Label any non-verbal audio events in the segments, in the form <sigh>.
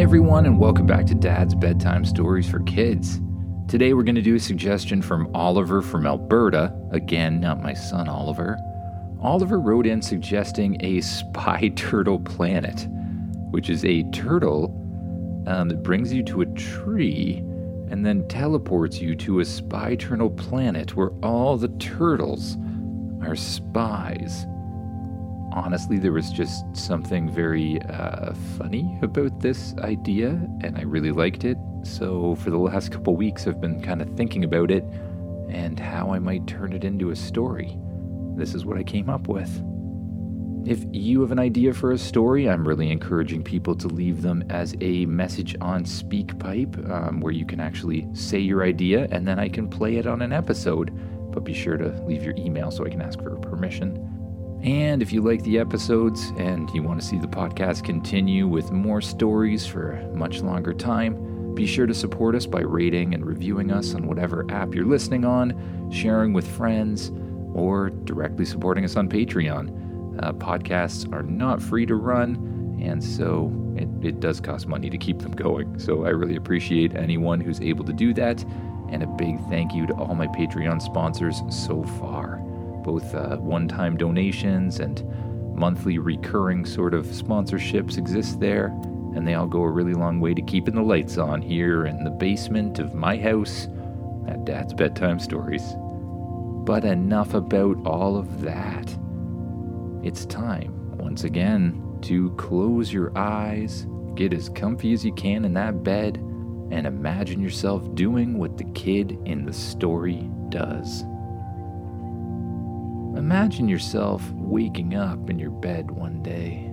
Everyone, and welcome back to Dad's Bedtime Stories for Kids. Today we're going to do a suggestion from Oliver from Alberta. Again, not my son Oliver. Oliver wrote in suggesting a spy <laughs> turtle planet, which is a turtle um, that brings you to a tree and then teleports you to a spy turtle planet where all the turtles are spies honestly, there was just something very uh, funny about this idea, and I really liked it. So, for the last couple weeks, I've been kind of thinking about it and how I might turn it into a story. This is what I came up with. If you have an idea for a story, I'm really encouraging people to leave them as a message on SpeakPipe, um, where you can actually say your idea and then I can play it on an episode. But be sure to leave your email so I can ask for permission. And if you like the episodes and you want to see the podcast continue with more stories for a much longer time, be sure to support us by rating and reviewing us on whatever app you're listening on, sharing with friends, or directly supporting us on Patreon. Uh, podcasts are not free to run, and so it, it does cost money to keep them going. So I really appreciate anyone who's able to do that, and a big thank you to all my Patreon sponsors so far both uh, one time donations and monthly recurring sort of sponsorships exist there, and they all go a really long way to keeping the lights on here in the basement of my house at Dad's Bedtime Stories. But enough about all of that. It's time, once again, to close your eyes, get as comfy as you can in that bed, and imagine yourself doing what the kid in the story does. Imagine yourself waking up in your bed one day.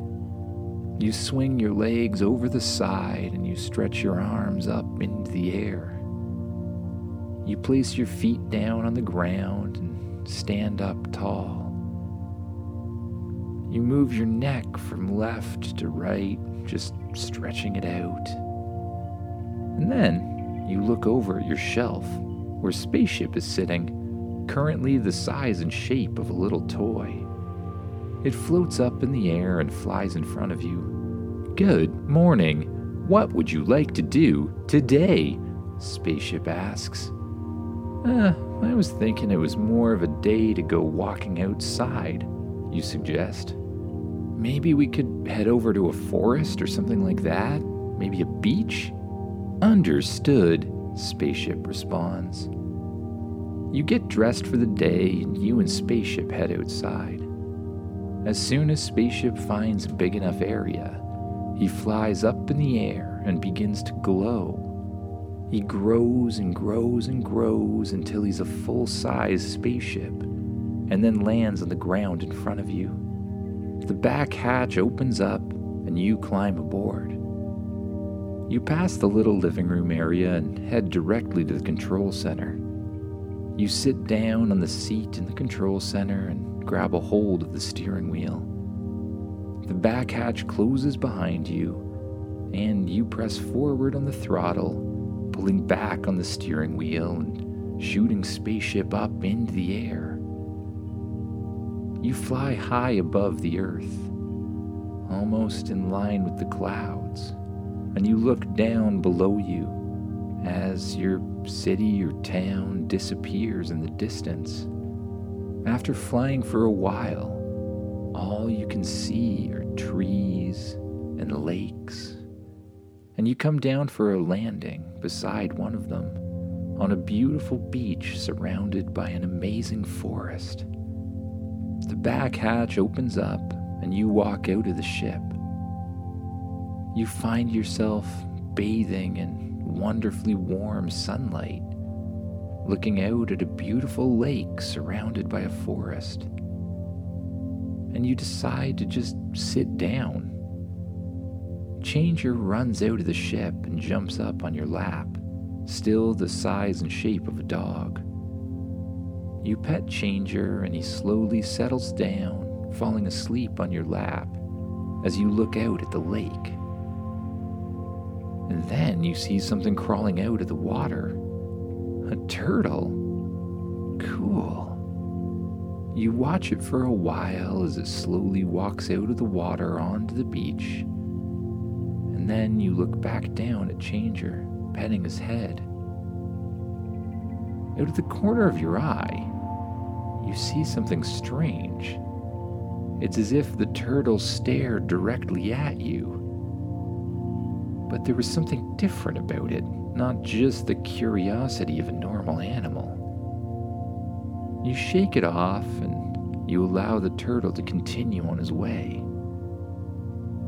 You swing your legs over the side and you stretch your arms up into the air. You place your feet down on the ground and stand up tall. You move your neck from left to right, just stretching it out. And then you look over at your shelf where Spaceship is sitting currently the size and shape of a little toy. It floats up in the air and flies in front of you. Good morning. What would you like to do today? Spaceship asks. Uh, I was thinking it was more of a day to go walking outside, you suggest. Maybe we could head over to a forest or something like that? Maybe a beach? Understood, Spaceship responds. You get dressed for the day, and you and Spaceship head outside. As soon as Spaceship finds a big enough area, he flies up in the air and begins to glow. He grows and grows and grows until he's a full size spaceship, and then lands on the ground in front of you. The back hatch opens up, and you climb aboard. You pass the little living room area and head directly to the control center. You sit down on the seat in the control center and grab a hold of the steering wheel. The back hatch closes behind you, and you press forward on the throttle, pulling back on the steering wheel and shooting spaceship up into the air. You fly high above the earth, almost in line with the clouds, and you look down below you as your city or town disappears in the distance. After flying for a while, all you can see are trees and lakes. And you come down for a landing beside one of them on a beautiful beach surrounded by an amazing forest. The back hatch opens up and you walk out of the ship. You find yourself bathing in wonderfully warm sunlight, looking out at a beautiful lake surrounded by a forest. And you decide to just sit down. Changer runs out of the ship and jumps up on your lap, still the size and shape of a dog. You pet Changer and he slowly settles down, falling asleep on your lap as you look out at the lake. And then you see something crawling out of the water. A turtle. Cool. You watch it for a while as it slowly walks out of the water onto the beach. And then you look back down at Changer, petting his head. Out of the corner of your eye, you see something strange. It's as if the turtle stared directly at you. But there was something different about it, not just the curiosity of a normal animal. You shake it off and you allow the turtle to continue on his way.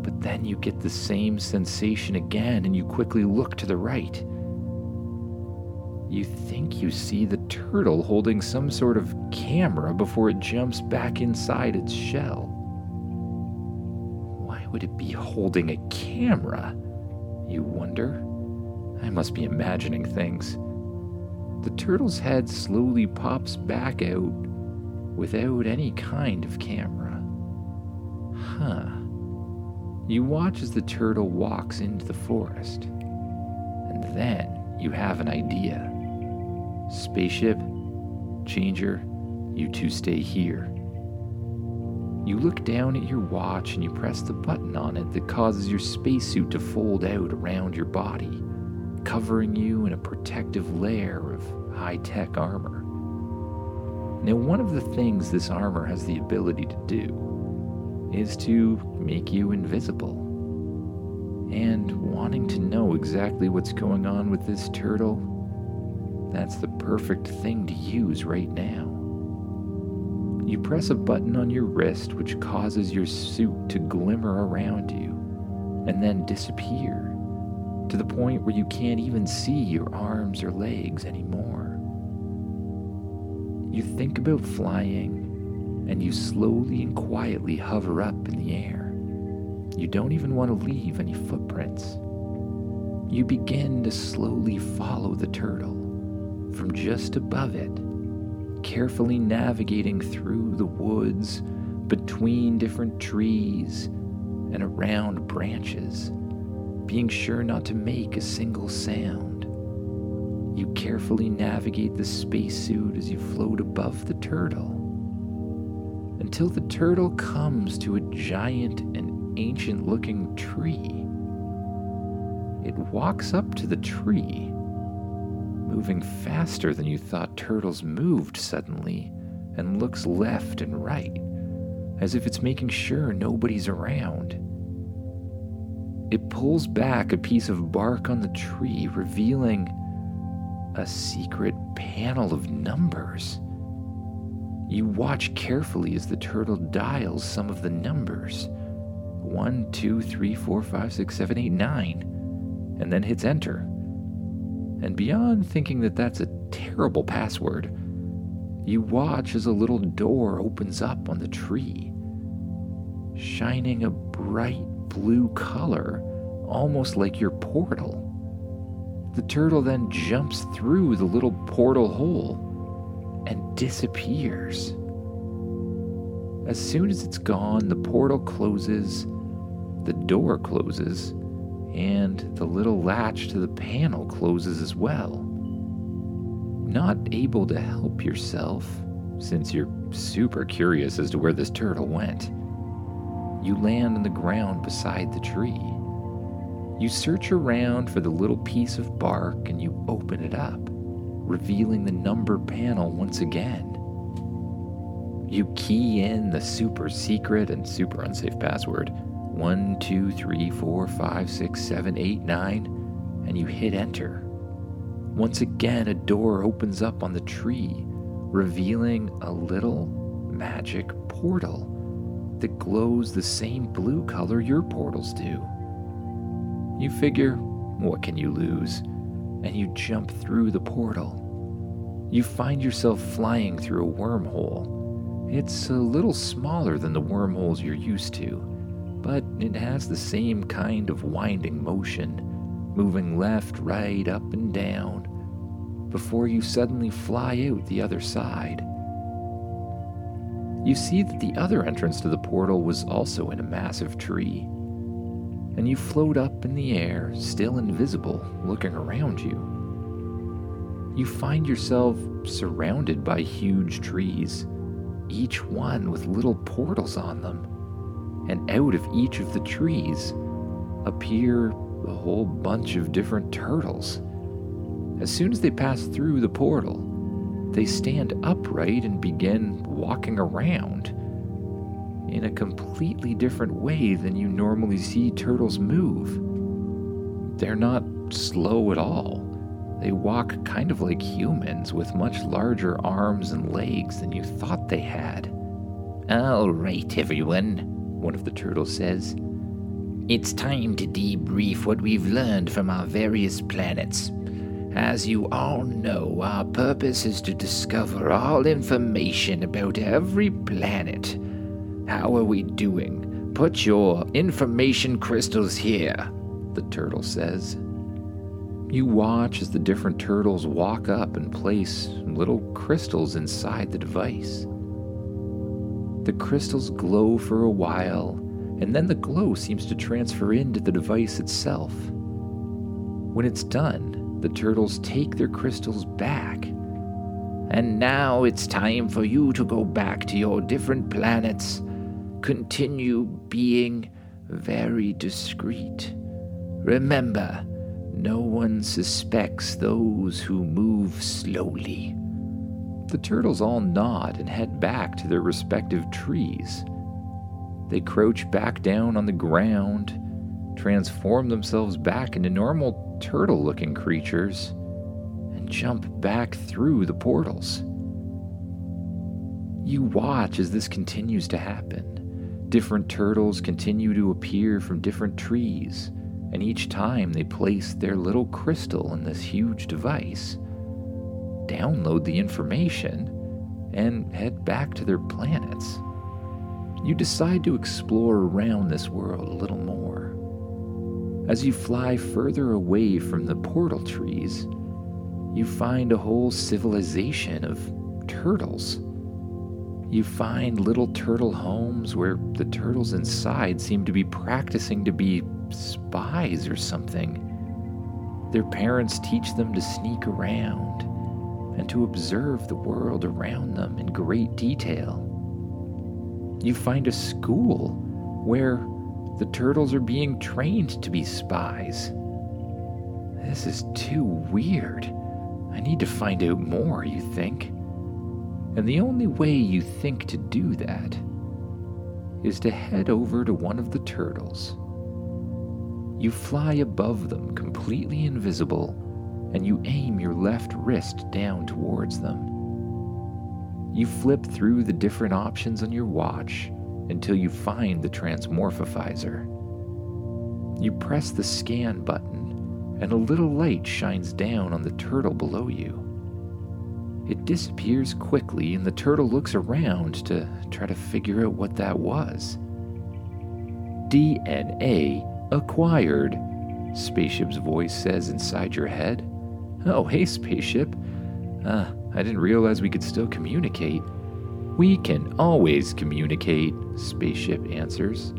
But then you get the same sensation again and you quickly look to the right. You think you see the turtle holding some sort of camera before it jumps back inside its shell. Why would it be holding a camera? You wonder. I must be imagining things. The turtle's head slowly pops back out without any kind of camera. Huh. You watch as the turtle walks into the forest, and then you have an idea. Spaceship, Changer, you two stay here. You look down at your watch and you press the button on it that causes your spacesuit to fold out around your body, covering you in a protective layer of high tech armor. Now, one of the things this armor has the ability to do is to make you invisible. And wanting to know exactly what's going on with this turtle, that's the perfect thing to use right now. You press a button on your wrist which causes your suit to glimmer around you and then disappear to the point where you can't even see your arms or legs anymore. You think about flying and you slowly and quietly hover up in the air. You don't even want to leave any footprints. You begin to slowly follow the turtle from just above it, carefully navigating through the woods, between different trees, and around branches, being sure not to make a single sound. You carefully navigate the spacesuit as you float above the turtle until the turtle comes to a giant and ancient looking tree. It walks up to the tree, moving faster than you thought turtles moved suddenly, and looks left and right, as if it's making sure nobody's around. It pulls back a piece of bark on the tree, revealing a secret panel of numbers. You watch carefully as the turtle dials some of the numbers one, two, three, four, five, six, seven, eight, nine, and then hits enter. And beyond thinking that that's a terrible password, you watch as a little door opens up on the tree, shining a bright blue color, almost like your portal. The turtle then jumps through the little portal hole and disappears. As soon as it's gone, the portal closes, the door closes, and the little latch to the panel closes as well. Not able to help yourself, since you're super curious as to where this turtle went, you land on the ground beside the tree. You search around for the little piece of bark and you open it up, revealing the number panel once again. You key in the super secret and super unsafe password 1, 2, 3, 4, 5, 6, 7, 8, 9, and you hit enter. Once again, a door opens up on the tree, revealing a little magic portal that glows the same blue color your portals do. You figure, what can you lose? And you jump through the portal. You find yourself flying through a wormhole. It's a little smaller than the wormholes you're used to, it has the same kind of winding motion, moving left, right, up, and down, before you suddenly fly out the other side. You see that the other entrance to the portal was also in a massive tree, and you float up in the air, still invisible, looking around you. You find yourself surrounded by huge trees, each one with little portals on them, and out of each of the trees appear a whole bunch of different turtles. As soon as they pass through the portal, they stand upright and begin walking around in a completely different way than you normally see turtles move. They're not slow at all. They walk kind of like humans with much larger arms and legs than you thought they had. All right, everyone, one of the turtles says. It's time to debrief what we've learned from our various planets. As you all know, our purpose is to discover all information about every planet. How are we doing? Put your information crystals here, the turtle says. You watch as the different turtles walk up and place little crystals inside the device. The crystals glow for a while, and then the glow seems to transfer into the device itself. When it's done, the turtles take their crystals back. And now it's time for you to go back to your different planets. Continue being very discreet. Remember, no one suspects those who move slowly. The turtles all nod and head back to their respective trees. They crouch back down on the ground, transform themselves back into normal turtle looking creatures, and jump back through the portals. You watch as this continues to happen. Different turtles continue to appear from different trees and each time they place their little crystal in this huge device, download the information, and head back to their planets. You decide to explore around this world a little more. As you fly further away from the portal trees, you find a whole civilization of turtles. You find little turtle homes where the turtles inside seem to be practicing to be spies or something. Their parents teach them to sneak around and to observe the world around them in great detail. You find a school where the turtles are being trained to be spies. This is too weird. I need to find out more, you think? And the only way you think to do that is to head over to one of the turtles you fly above them, completely invisible, and you aim your left wrist down towards them. You flip through the different options on your watch until you find the transmorphifizer. You press the scan button, and a little light shines down on the turtle below you. It disappears quickly, and the turtle looks around to try to figure out what that was. DNA Acquired, Spaceship's voice says inside your head. Oh, hey, Spaceship. Uh, I didn't realize we could still communicate. We can always communicate, Spaceship answers.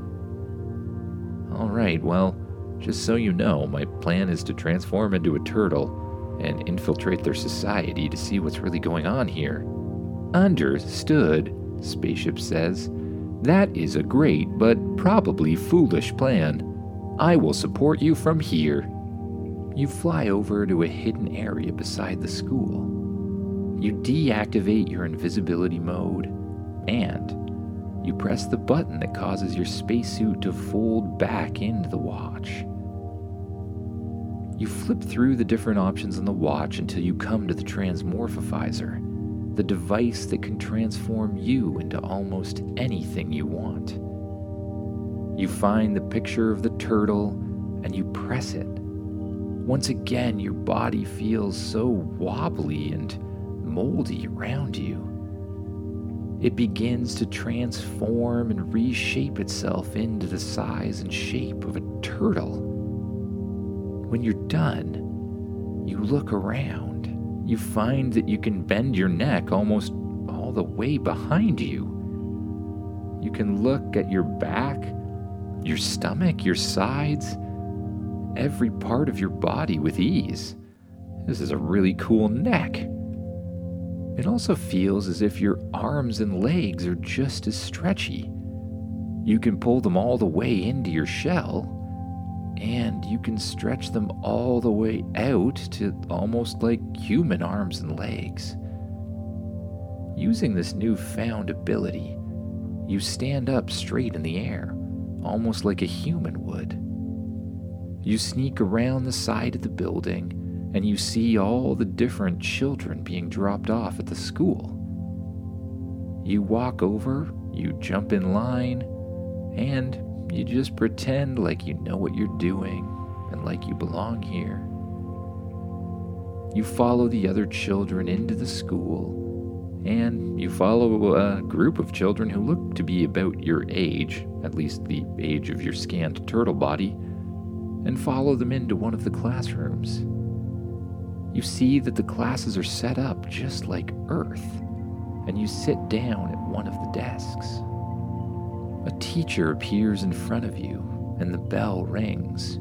All right, well, just so you know, my plan is to transform into a turtle and infiltrate their society to see what's really going on here. Understood, Spaceship says. That is a great but probably foolish plan. I will support you from here. You fly over to a hidden area beside the school. You deactivate your invisibility mode, and you press the button that causes your spacesuit to fold back into the watch. You flip through the different options on the watch until you come to the transmorphifizer, the device that can transform you into almost anything you want. You find the picture of the turtle and you press it. Once again, your body feels so wobbly and moldy around you. It begins to transform and reshape itself into the size and shape of a turtle. When you're done, you look around. You find that you can bend your neck almost all the way behind you. You can look at your back your stomach, your sides, every part of your body with ease. This is a really cool neck. It also feels as if your arms and legs are just as stretchy. You can pull them all the way into your shell, and you can stretch them all the way out to almost like human arms and legs. Using this newfound ability, you stand up straight in the air, almost like a human would. You sneak around the side of the building and you see all the different children being dropped off at the school. You walk over, you jump in line, and you just pretend like you know what you're doing and like you belong here. You follow the other children into the school, and you follow a group of children who look to be about your age, at least the age of your scanned turtle body, and follow them into one of the classrooms. You see that the classes are set up just like Earth, and you sit down at one of the desks. A teacher appears in front of you, and the bell rings.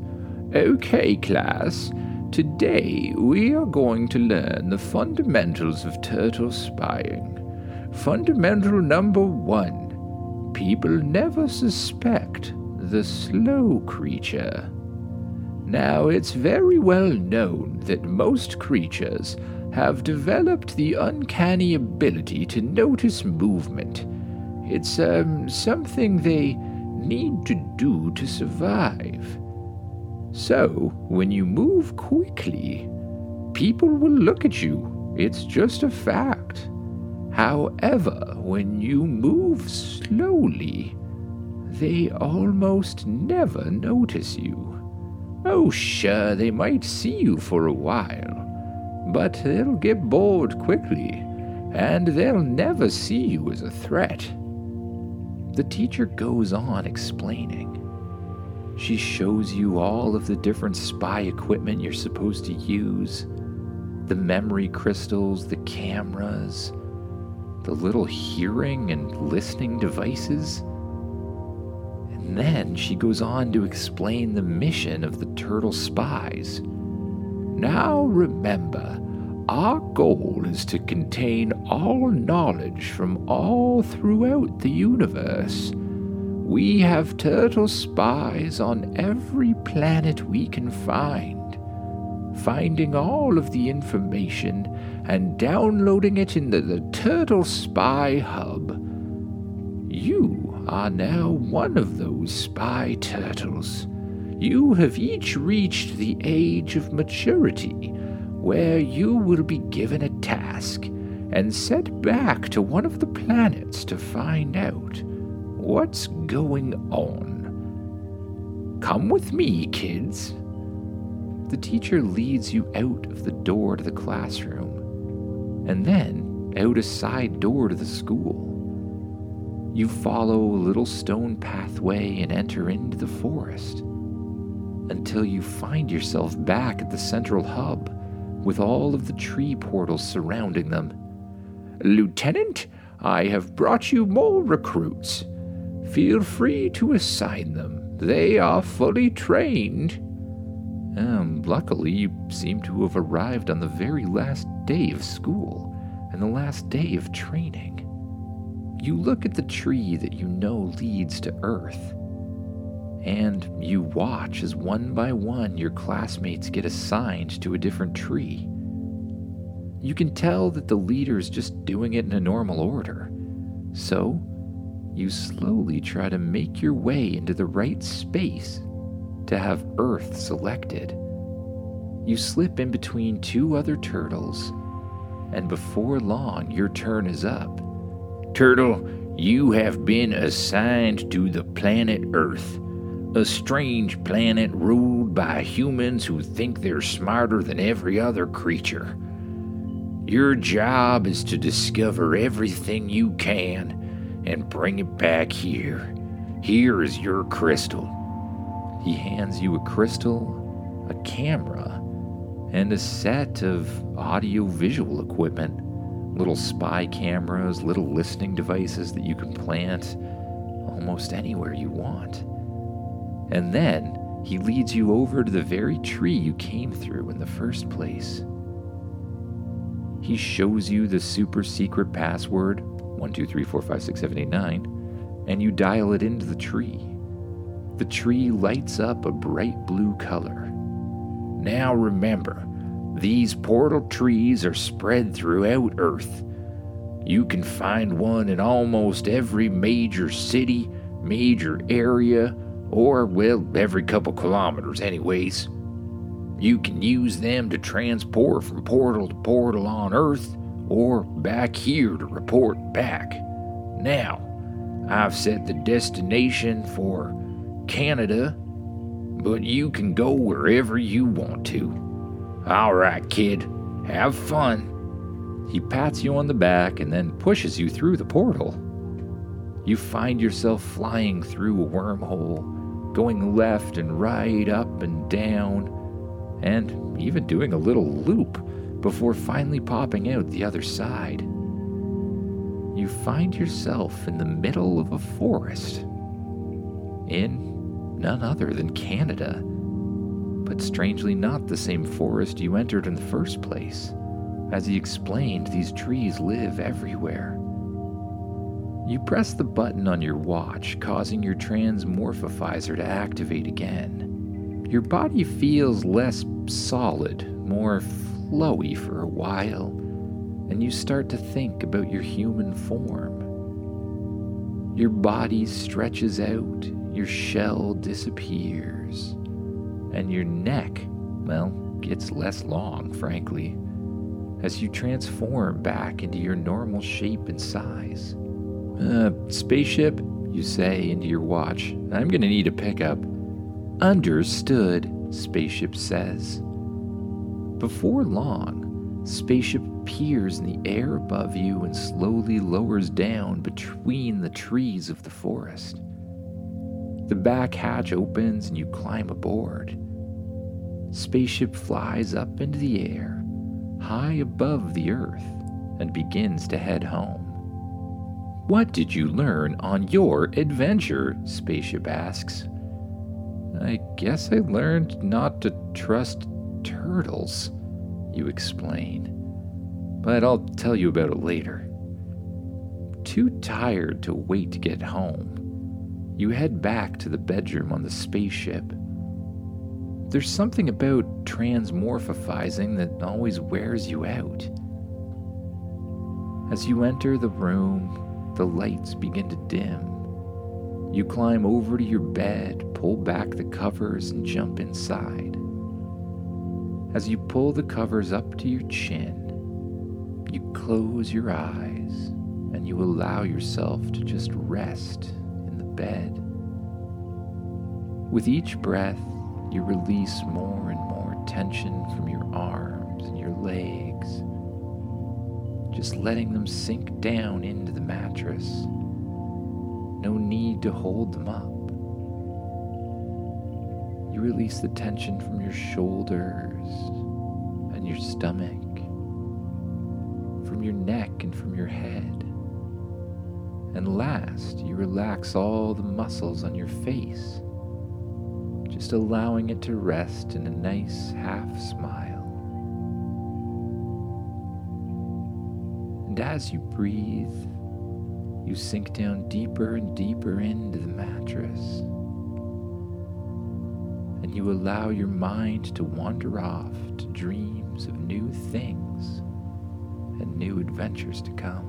Okay, class. Today we are going to learn the fundamentals of turtle spying. Fundamental number one people never suspect the slow creature. Now, it's very well known that most creatures have developed the uncanny ability to notice movement. It's um, something they need to do to survive. So, when you move quickly, people will look at you. It's just a fact. However, when you move slowly, they almost never notice you. Oh, sure, they might see you for a while, but they'll get bored quickly, and they'll never see you as a threat. The teacher goes on explaining. She shows you all of the different spy equipment you're supposed to use the memory crystals, the cameras, the little hearing and listening devices. And then she goes on to explain the mission of the turtle spies. Now remember, our goal is to contain all knowledge from all throughout the universe. We have turtle spies on every planet we can find, finding all of the information and downloading it into the Turtle Spy Hub. Are now one of those spy turtles. You have each reached the age of maturity, where you will be given a task and sent back to one of the planets to find out what's going on. Come with me, kids. The teacher leads you out of the door to the classroom, and then out a side door to the school. You follow a little stone pathway and enter into the forest until you find yourself back at the central hub with all of the tree portals surrounding them. Lieutenant, I have brought you more recruits. Feel free to assign them. They are fully trained. Um, luckily, you seem to have arrived on the very last day of school and the last day of training. You look at the tree that you know leads to Earth, and you watch as one by one your classmates get assigned to a different tree. You can tell that the leader is just doing it in a normal order, so you slowly try to make your way into the right space to have Earth selected. You slip in between two other turtles, and before long, your turn is up. Turtle, you have been assigned to the planet Earth, a strange planet ruled by humans who think they're smarter than every other creature. Your job is to discover everything you can and bring it back here. Here is your crystal. He hands you a crystal, a camera, and a set of audio visual equipment little spy cameras, little listening devices that you can plant almost anywhere you want. And then he leads you over to the very tree you came through in the first place. He shows you the super secret password 123456789 and you dial it into the tree. The tree lights up a bright blue color. Now remember, these portal trees are spread throughout Earth. You can find one in almost every major city, major area, or, well, every couple kilometers, anyways. You can use them to transport from portal to portal on Earth, or back here to report back. Now, I've set the destination for Canada, but you can go wherever you want to. All right, kid, have fun. He pats you on the back and then pushes you through the portal. You find yourself flying through a wormhole, going left and right, up and down, and even doing a little loop before finally popping out the other side. You find yourself in the middle of a forest in none other than Canada but strangely not the same forest you entered in the first place. As he explained, these trees live everywhere. You press the button on your watch, causing your transmorphifizer to activate again. Your body feels less solid, more flowy for a while, and you start to think about your human form. Your body stretches out, your shell disappears and your neck, well, gets less long, frankly, as you transform back into your normal shape and size. Uh, spaceship, you say into your watch. I'm gonna need a pickup. Understood, Spaceship says. Before long, Spaceship appears in the air above you and slowly lowers down between the trees of the forest. The back hatch opens and you climb aboard. Spaceship flies up into the air, high above the Earth, and begins to head home. What did you learn on your adventure? Spaceship asks. I guess I learned not to trust turtles, you explain. But I'll tell you about it later. Too tired to wait to get home, you head back to the bedroom on the spaceship. There's something about transmorphizing that always wears you out. As you enter the room, the lights begin to dim. You climb over to your bed, pull back the covers, and jump inside. As you pull the covers up to your chin, you close your eyes and you allow yourself to just rest bed. With each breath, you release more and more tension from your arms and your legs, just letting them sink down into the mattress. No need to hold them up. You release the tension from your shoulders and your stomach, from your neck and from your head. And last, you relax all the muscles on your face, just allowing it to rest in a nice half smile. And as you breathe, you sink down deeper and deeper into the mattress. And you allow your mind to wander off to dreams of new things and new adventures to come